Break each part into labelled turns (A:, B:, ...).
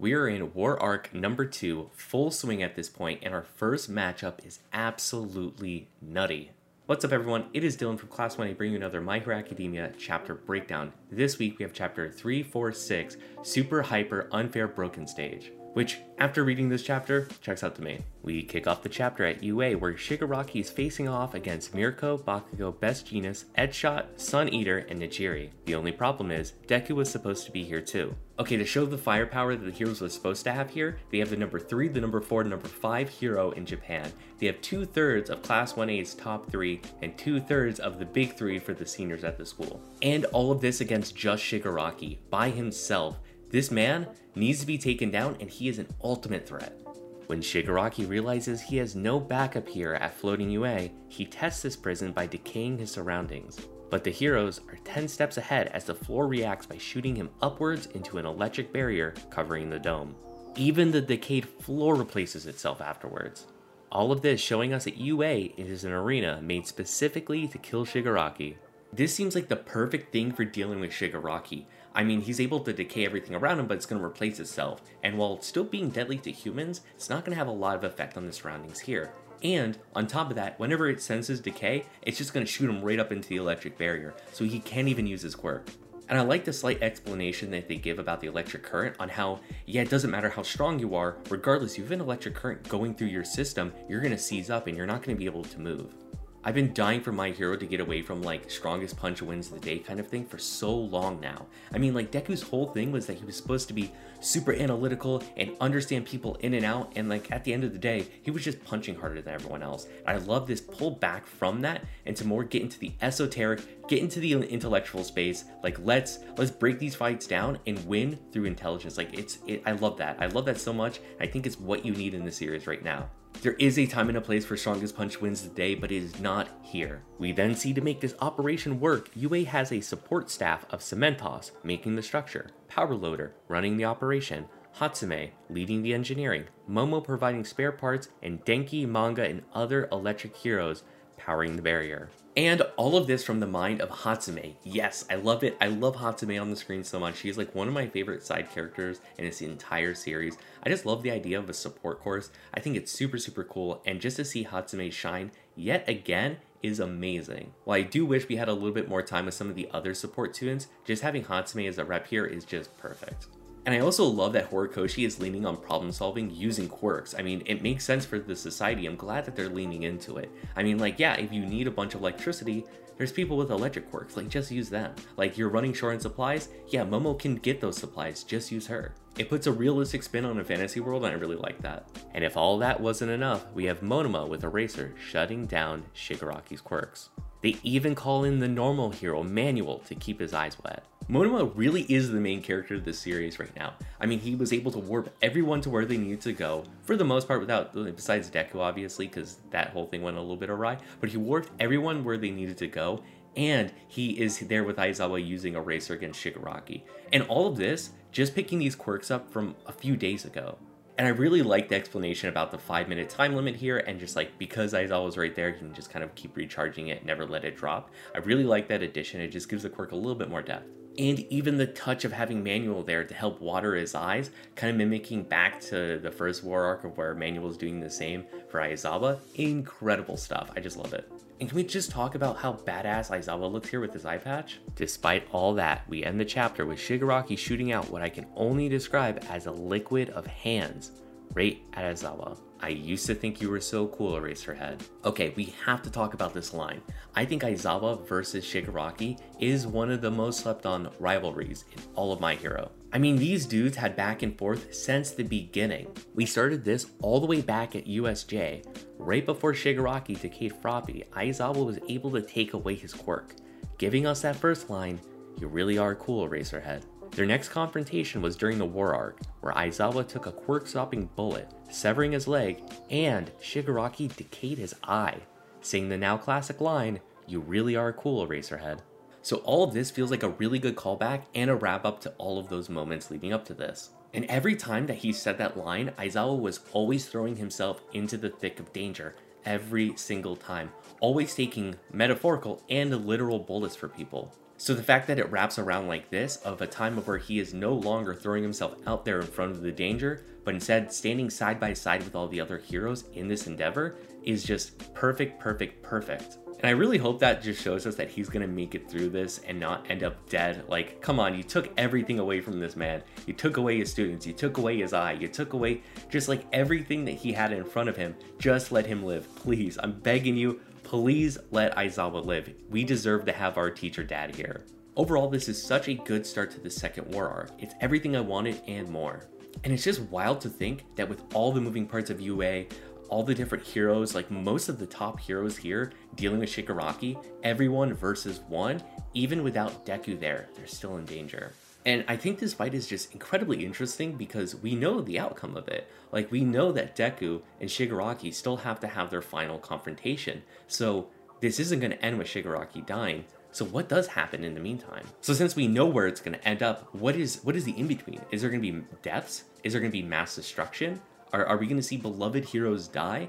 A: We are in War Arc number 2, full swing at this point, and our first matchup is absolutely nutty. What's up everyone, it is Dylan from Class 1A bringing you another My Hero Academia chapter breakdown. This week we have chapter 346, Super Hyper Unfair Broken Stage which, after reading this chapter, checks out to me. We kick off the chapter at UA where Shigaraki is facing off against Mirko, Bakugo, Best Jeanist, Edgeshot, Sun Eater, and Nejiri. The only problem is, Deku was supposed to be here too. Okay, to show the firepower that the heroes were supposed to have here, they have the number 3, the number 4, the number 5 hero in Japan. They have two thirds of Class 1A's top 3 and two thirds of the big 3 for the seniors at the school. And all of this against just Shigaraki, by himself, this man needs to be taken down and he is an ultimate threat. When Shigaraki realizes he has no backup here at Floating UA, he tests this prison by decaying his surroundings. But the heroes are 10 steps ahead as the floor reacts by shooting him upwards into an electric barrier covering the dome. Even the decayed floor replaces itself afterwards. All of this showing us that UA is an arena made specifically to kill Shigaraki. This seems like the perfect thing for dealing with Shigaraki, I mean, he's able to decay everything around him, but it's going to replace itself. And while still being deadly to humans, it's not going to have a lot of effect on the surroundings here. And on top of that, whenever it senses decay, it's just going to shoot him right up into the electric barrier, so he can't even use his quirk. And I like the slight explanation that they give about the electric current on how, yeah, it doesn't matter how strong you are, regardless, you have an electric current going through your system, you're going to seize up and you're not going to be able to move. I've been dying for my hero to get away from like strongest punch wins the day kind of thing for so long now. I mean, like Deku's whole thing was that he was supposed to be super analytical and understand people in and out, and like at the end of the day, he was just punching harder than everyone else. I love this pull back from that and to more get into the esoteric, get into the intellectual space. Like let's let's break these fights down and win through intelligence. Like it's it, I love that. I love that so much. I think it's what you need in the series right now. There is a time and a place for Strongest Punch wins the day, but it is not here. We then see to make this operation work, UA has a support staff of Cementoss making the structure, Power Loader running the operation, Hatsume leading the engineering, Momo providing spare parts, and Denki, Manga, and other electric heroes powering the barrier. And all of this from the mind of Hatsume. Yes, I love it. I love Hatsume on the screen so much. She's like one of my favorite side characters in this entire series. I just love the idea of a support course. I think it's super, super cool. And just to see Hatsume shine yet again is amazing. While I do wish we had a little bit more time with some of the other support students, just having Hatsume as a rep here is just perfect. And I also love that Horikoshi is leaning on problem solving using quirks. I mean, it makes sense for the society. I'm glad that they're leaning into it. I mean, like, yeah, if you need a bunch of electricity, there's people with electric quirks, like, just use them. Like, you're running short on supplies, yeah, Momo can get those supplies, just use her. It puts a realistic spin on a fantasy world, and I really like that. And if all that wasn't enough, we have Monoma with Eraser shutting down Shigaraki's quirks. They even call in the normal hero, Manual, to keep his eyes wet. Monoma really is the main character of this series right now. I mean, he was able to warp everyone to where they needed to go, for the most part without, besides Deku obviously, because that whole thing went a little bit awry, but he warped everyone where they needed to go, and he is there with Aizawa using Eraser against Shigaraki. And all of this, just picking these quirks up from a few days ago. And I really like the explanation about the five minute time limit here, and just like because Aizawa right there, he can just kind of keep recharging it, never let it drop. I really like that addition, it just gives the quirk a little bit more depth and even the touch of having Manual there to help water his eyes, kind of mimicking back to the first war arc of where is doing the same for Aizawa. Incredible stuff. I just love it. And can we just talk about how badass Aizawa looks here with his eye patch? Despite all that, we end the chapter with Shigaraki shooting out what I can only describe as a liquid of hands right at Aizawa. I used to think you were so cool, Eraserhead. Okay, we have to talk about this line. I think Aizawa versus Shigaraki is one of the most slept on rivalries in all of My Hero. I mean, these dudes had back and forth since the beginning. We started this all the way back at USJ. Right before Shigaraki decayed Froppy, Aizawa was able to take away his quirk, giving us that first line, You really are cool, Eraserhead. Their next confrontation was during the war arc, where Aizawa took a quirk stopping bullet, severing his leg, and Shigaraki decayed his eye, saying the now classic line, You really are cool, Eraserhead. So all of this feels like a really good callback and a wrap up to all of those moments leading up to this. And every time that he said that line, Aizawa was always throwing himself into the thick of danger, every single time, always taking metaphorical and literal bullets for people. So the fact that it wraps around like this, of a time of where he is no longer throwing himself out there in front of the danger, but instead standing side by side with all the other heroes in this endeavor, is just perfect, perfect, perfect. And I really hope that just shows us that he's gonna make it through this and not end up dead. Like, come on, you took everything away from this man. You took away his students, you took away his eye, you took away just like everything that he had in front of him. Just let him live, please. I'm begging you, please let Aizawa live. We deserve to have our teacher dad here. Overall, this is such a good start to the second war arc. It's everything I wanted and more. And it's just wild to think that with all the moving parts of UA, all the different heroes, like most of the top heroes here dealing with Shigaraki, everyone versus one, even without Deku there, they're still in danger. And I think this fight is just incredibly interesting because we know the outcome of it. Like, we know that Deku and Shigaraki still have to have their final confrontation. So, this isn't going to end with Shigaraki dying. So what does happen in the meantime? So since we know where it's going to end up, what is what is the in between? Is there going to be deaths? Is there going to be mass destruction? Are, are we going to see beloved heroes die?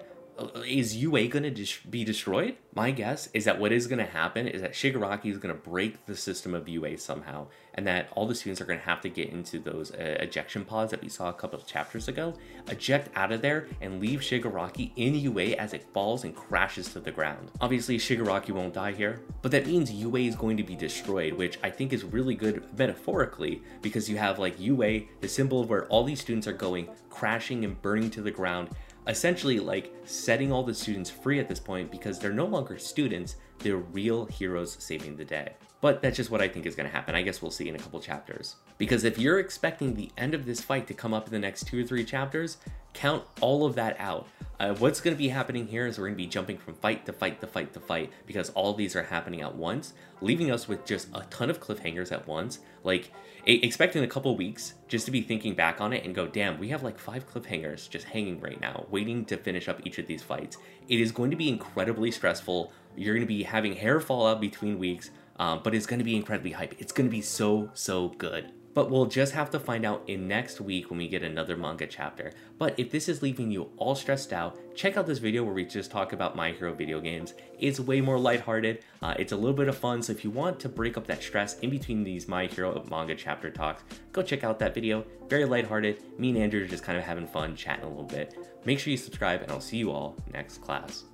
A: Is UA going to dis- be destroyed? My guess is that what is going to happen is that Shigaraki is going to break the system of UA somehow, and that all the students are going to have to get into those uh, ejection pods that we saw a couple of chapters ago, eject out of there, and leave Shigaraki in UA as it falls and crashes to the ground. Obviously, Shigaraki won't die here, but that means UA is going to be destroyed, which I think is really good metaphorically because you have like UA, the symbol of where all these students are going, crashing and burning to the ground essentially like setting all the students free at this point because they're no longer students, they're real heroes saving the day. But that's just what I think is going to happen. I guess we'll see in a couple chapters. Because if you're expecting the end of this fight to come up in the next two or three chapters, count all of that out. Uh, what's going to be happening here is we're going to be jumping from fight to fight to fight to fight because all these are happening at once, leaving us with just a ton of cliffhangers at once. Like, expecting a couple weeks just to be thinking back on it and go, damn, we have like five cliffhangers just hanging right now, waiting to finish up each of these fights. It is going to be incredibly stressful. You're going to be having hair fall out between weeks, um, but it's going to be incredibly hype. It's going to be so, so good. But we'll just have to find out in next week when we get another manga chapter. But if this is leaving you all stressed out, check out this video where we just talk about My Hero video games. It's way more lighthearted, uh, it's a little bit of fun, so if you want to break up that stress in between these My Hero manga chapter talks, go check out that video. Very lighthearted, me and Andrew are just kind of having fun, chatting a little bit. Make sure you subscribe, and I'll see you all next class.